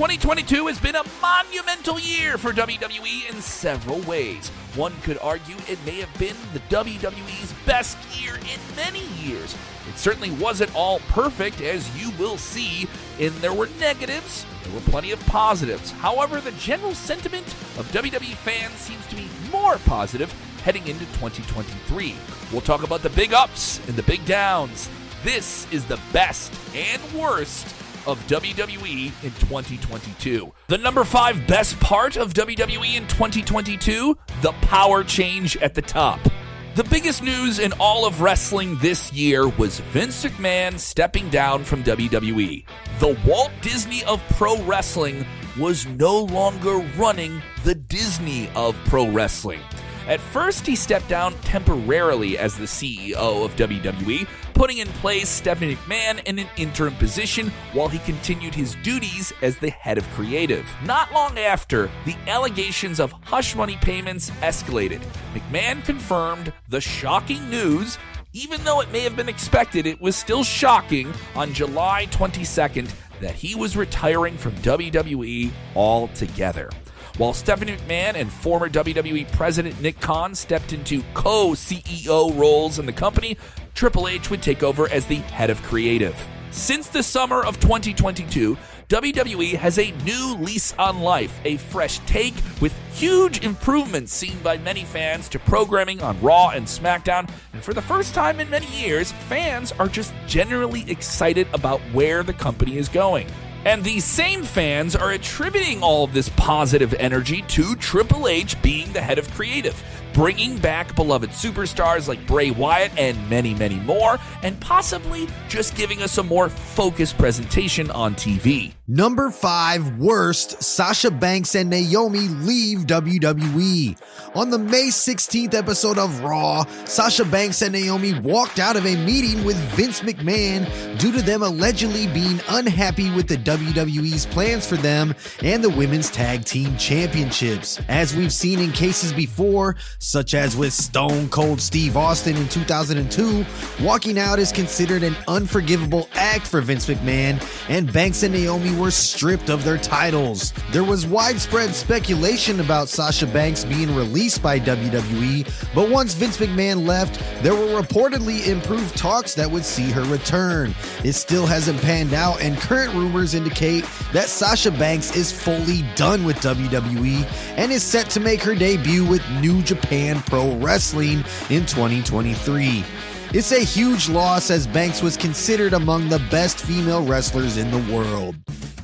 2022 has been a monumental year for WWE in several ways. One could argue it may have been the WWE's best year in many years. It certainly wasn't all perfect, as you will see, and there were negatives, there were plenty of positives. However, the general sentiment of WWE fans seems to be more positive heading into 2023. We'll talk about the big ups and the big downs. This is the best and worst of WWE in 2022. The number five best part of WWE in 2022 the power change at the top. The biggest news in all of wrestling this year was Vince McMahon stepping down from WWE. The Walt Disney of pro wrestling was no longer running the Disney of pro wrestling. At first, he stepped down temporarily as the CEO of WWE, putting in place Stephanie McMahon in an interim position while he continued his duties as the head of creative. Not long after, the allegations of hush money payments escalated. McMahon confirmed the shocking news. Even though it may have been expected, it was still shocking on July 22nd that he was retiring from WWE altogether. While Stephanie McMahon and former WWE President Nick Khan stepped into co CEO roles in the company, Triple H would take over as the head of creative. Since the summer of 2022, WWE has a new lease on life, a fresh take with huge improvements seen by many fans to programming on Raw and SmackDown. And for the first time in many years, fans are just generally excited about where the company is going. And these same fans are attributing all of this positive energy to Triple H being the head of creative, bringing back beloved superstars like Bray Wyatt and many, many more, and possibly just giving us a more focused presentation on TV. Number five worst Sasha Banks and Naomi leave WWE. On the May 16th episode of Raw, Sasha Banks and Naomi walked out of a meeting with Vince McMahon due to them allegedly being unhappy with the WWE's plans for them and the Women's Tag Team Championships. As we've seen in cases before, such as with Stone Cold Steve Austin in 2002, walking out is considered an unforgivable act for Vince McMahon, and Banks and Naomi were stripped of their titles. There was widespread speculation about Sasha Banks being released by WWE, but once Vince McMahon left, there were reportedly improved talks that would see her return. It still hasn't panned out, and current rumors indicate that Sasha Banks is fully done with WWE and is set to make her debut with New Japan Pro Wrestling in 2023. It's a huge loss as Banks was considered among the best female wrestlers in the world.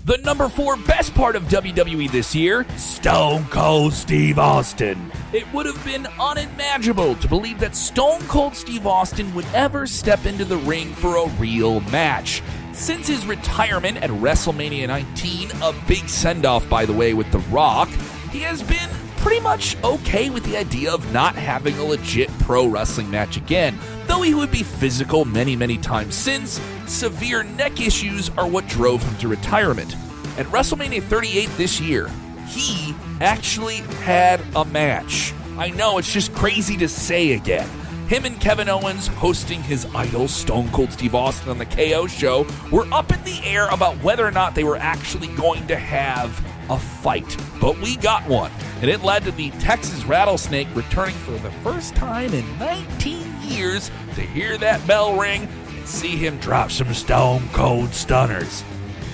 The number four best part of WWE this year Stone Cold Steve Austin. It would have been unimaginable to believe that Stone Cold Steve Austin would ever step into the ring for a real match. Since his retirement at WrestleMania 19, a big send off, by the way, with The Rock, he has been pretty much okay with the idea of not having a legit pro wrestling match again. Though he would be physical many, many times since, severe neck issues are what drove him to retirement. At WrestleMania 38 this year, he actually had a match. I know it's just crazy to say again. Him and Kevin Owens hosting his idol Stone Cold Steve Austin on the KO show were up in the air about whether or not they were actually going to have a fight. But we got one, and it led to the Texas Rattlesnake returning for the first time in 19 years to hear that bell ring and see him drop some stone cold stunners.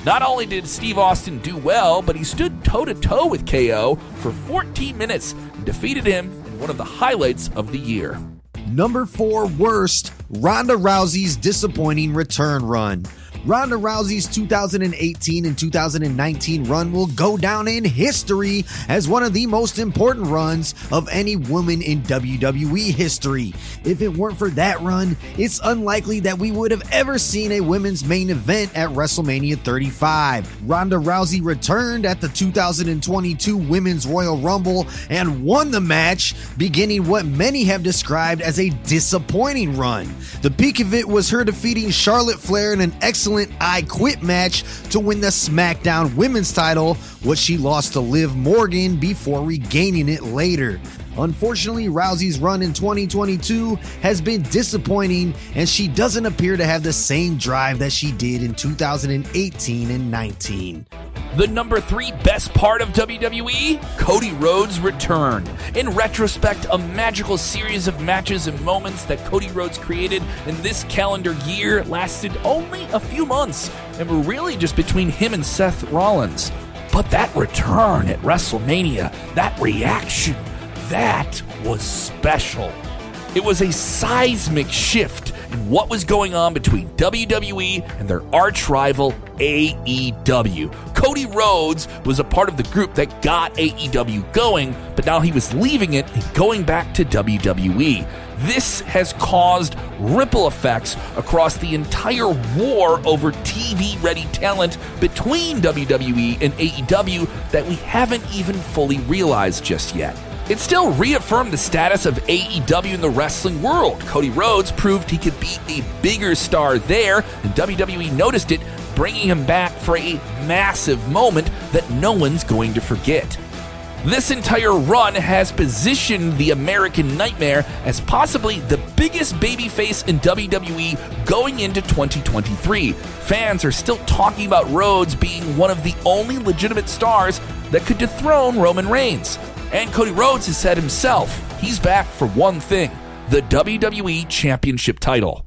Not only did Steve Austin do well, but he stood toe to toe with KO for 14 minutes and defeated him in one of the highlights of the year. Number four worst Ronda Rousey's disappointing return run. Ronda Rousey's 2018 and 2019 run will go down in history as one of the most important runs of any woman in WWE history. If it weren't for that run, it's unlikely that we would have ever seen a women's main event at WrestleMania 35. Ronda Rousey returned at the 2022 Women's Royal Rumble and won the match, beginning what many have described as a disappointing run. The peak of it was her defeating Charlotte Flair in an excellent I Quit match to win the SmackDown Women's title, which she lost to Liv Morgan before regaining it later. Unfortunately, Rousey's run in 2022 has been disappointing, and she doesn't appear to have the same drive that she did in 2018 and 19. The number three best part of WWE? Cody Rhodes' return. In retrospect, a magical series of matches and moments that Cody Rhodes created in this calendar year lasted only a few months and were really just between him and Seth Rollins. But that return at WrestleMania, that reaction, that was special. It was a seismic shift in what was going on between WWE and their arch rival AEW. Cody Rhodes was a part of the group that got AEW going, but now he was leaving it and going back to WWE. This has caused ripple effects across the entire war over TV ready talent between WWE and AEW that we haven't even fully realized just yet. It still reaffirmed the status of AEW in the wrestling world. Cody Rhodes proved he could be a bigger star there, and WWE noticed it, bringing him back for a massive moment that no one's going to forget. This entire run has positioned the American Nightmare as possibly the biggest babyface in WWE going into 2023. Fans are still talking about Rhodes being one of the only legitimate stars that could dethrone Roman Reigns. And Cody Rhodes has said himself he's back for one thing the WWE Championship title.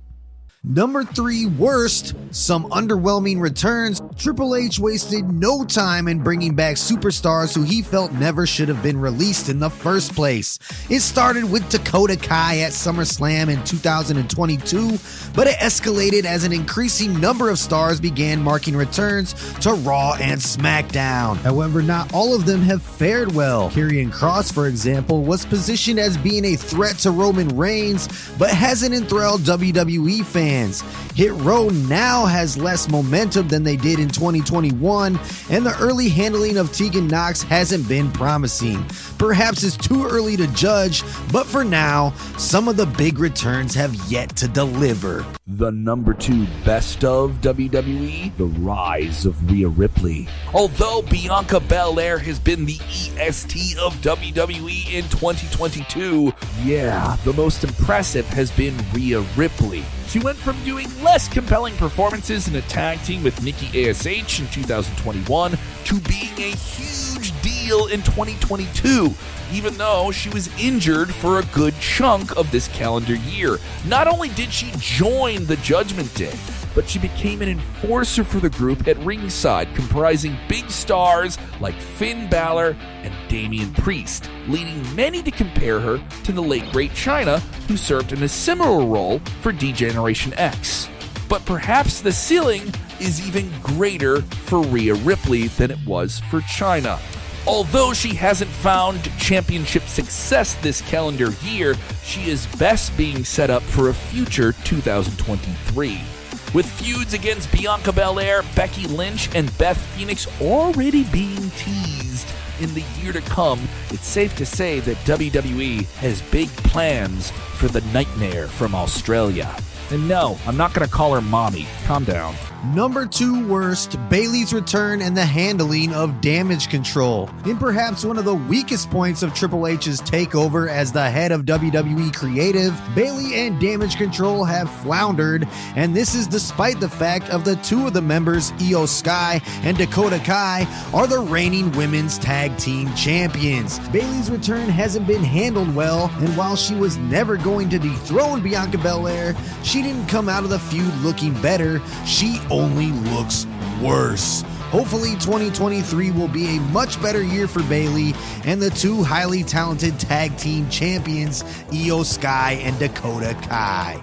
Number three, worst, some underwhelming returns. Triple H wasted no time in bringing back superstars who he felt never should have been released in the first place. It started with Dakota Kai at SummerSlam in 2022, but it escalated as an increasing number of stars began marking returns to Raw and SmackDown. However, not all of them have fared well. Karrion Kross, for example, was positioned as being a threat to Roman Reigns, but hasn't enthralled WWE fans. Hit Row now has less momentum than they did in 2021, and the early handling of Tegan Nox hasn't been promising. Perhaps it's too early to judge, but for now, some of the big returns have yet to deliver. The number two best of WWE, the rise of Rhea Ripley. Although Bianca Belair has been the EST of WWE in 2022, yeah, the most impressive has been Rhea Ripley. She went from doing less compelling performances in a tag team with Nikki ASH in 2021 to being a huge deal in 2022, even though she was injured for a good chunk of this calendar year. Not only did she join the Judgment Day, but she became an enforcer for the group at ringside, comprising big stars like Finn Balor and Damian Priest, leading many to compare her to the late great Chyna, who served in a similar role for D Generation X. But perhaps the ceiling is even greater for Rhea Ripley than it was for Chyna. Although she hasn't found championship success this calendar year, she is best being set up for a future 2023. With feuds against Bianca Belair, Becky Lynch, and Beth Phoenix already being teased in the year to come, it's safe to say that WWE has big plans for the nightmare from Australia. And no, I'm not going to call her mommy. Calm down. Number two worst, Bayley's return and the handling of damage control. In perhaps one of the weakest points of Triple H's takeover as the head of WWE Creative, Bayley and Damage Control have floundered, and this is despite the fact of the two of the members, Iyo Sky and Dakota Kai, are the reigning women's tag team champions. Bayley's return hasn't been handled well, and while she was never going to dethrone Bianca Belair, she didn't come out of the feud looking better. She only looks worse. Hopefully, 2023 will be a much better year for Bayley and the two highly talented tag team champions, Iyo Sky and Dakota Kai.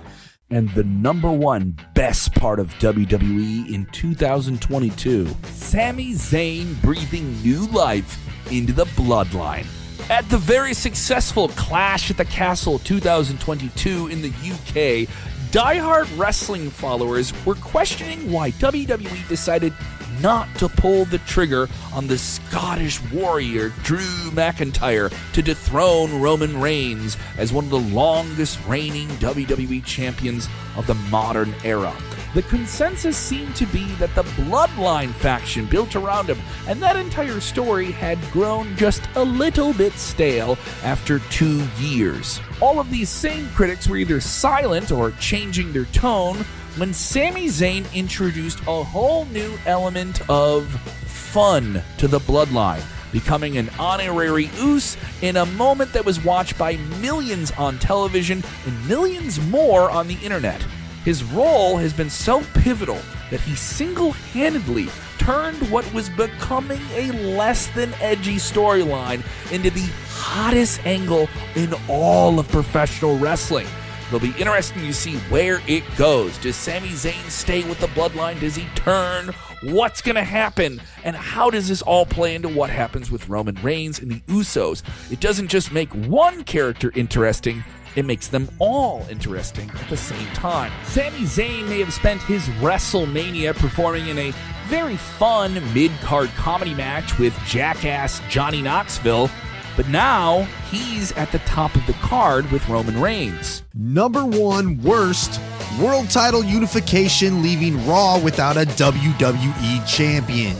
and the number one best part of WWE in 2022 Sami Zayn breathing new life into the bloodline. At the very successful Clash at the Castle 2022 in the UK, diehard wrestling followers were questioning why WWE decided not to pull the trigger on the Scottish warrior Drew McIntyre to dethrone Roman Reigns as one of the longest reigning WWE champions of the modern era. The consensus seemed to be that the Bloodline faction built around him and that entire story had grown just a little bit stale after two years. All of these same critics were either silent or changing their tone when Sami Zayn introduced a whole new element of fun to the bloodline, becoming an honorary Uce in a moment that was watched by millions on television and millions more on the internet. His role has been so pivotal that he single handedly turned what was becoming a less than edgy storyline into the hottest angle in all of professional wrestling. It'll be interesting to see where it goes. Does Sami Zayn stay with the bloodline? Does he turn? What's going to happen? And how does this all play into what happens with Roman Reigns and the Usos? It doesn't just make one character interesting, it makes them all interesting at the same time. Sami Zayn may have spent his WrestleMania performing in a very fun mid card comedy match with jackass Johnny Knoxville, but now he's at the top of the card with Roman Reigns. Number one worst world title unification, leaving Raw without a WWE champion.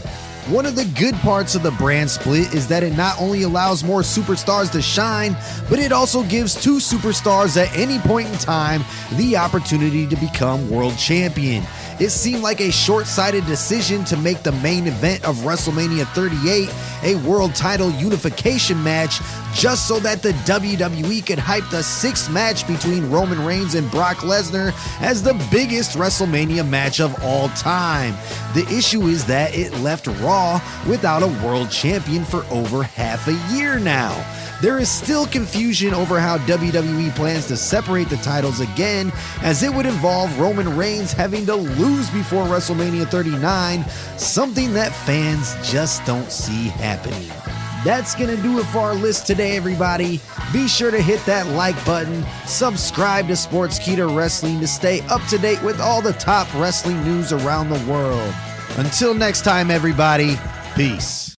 One of the good parts of the brand split is that it not only allows more superstars to shine, but it also gives two superstars at any point in time the opportunity to become world champion. It seemed like a short sighted decision to make the main event of WrestleMania 38 a world title unification match just so that the WWE could hype the sixth match between Roman Reigns and Brock Lesnar as the biggest WrestleMania match of all time. The issue is that it left Raw without a world champion for over half a year now. There is still confusion over how WWE plans to separate the titles again, as it would involve Roman Reigns having to lose before WrestleMania 39, something that fans just don't see happening. That's going to do it for our list today, everybody. Be sure to hit that like button, subscribe to Sportskeeda Wrestling to stay up to date with all the top wrestling news around the world. Until next time, everybody, peace.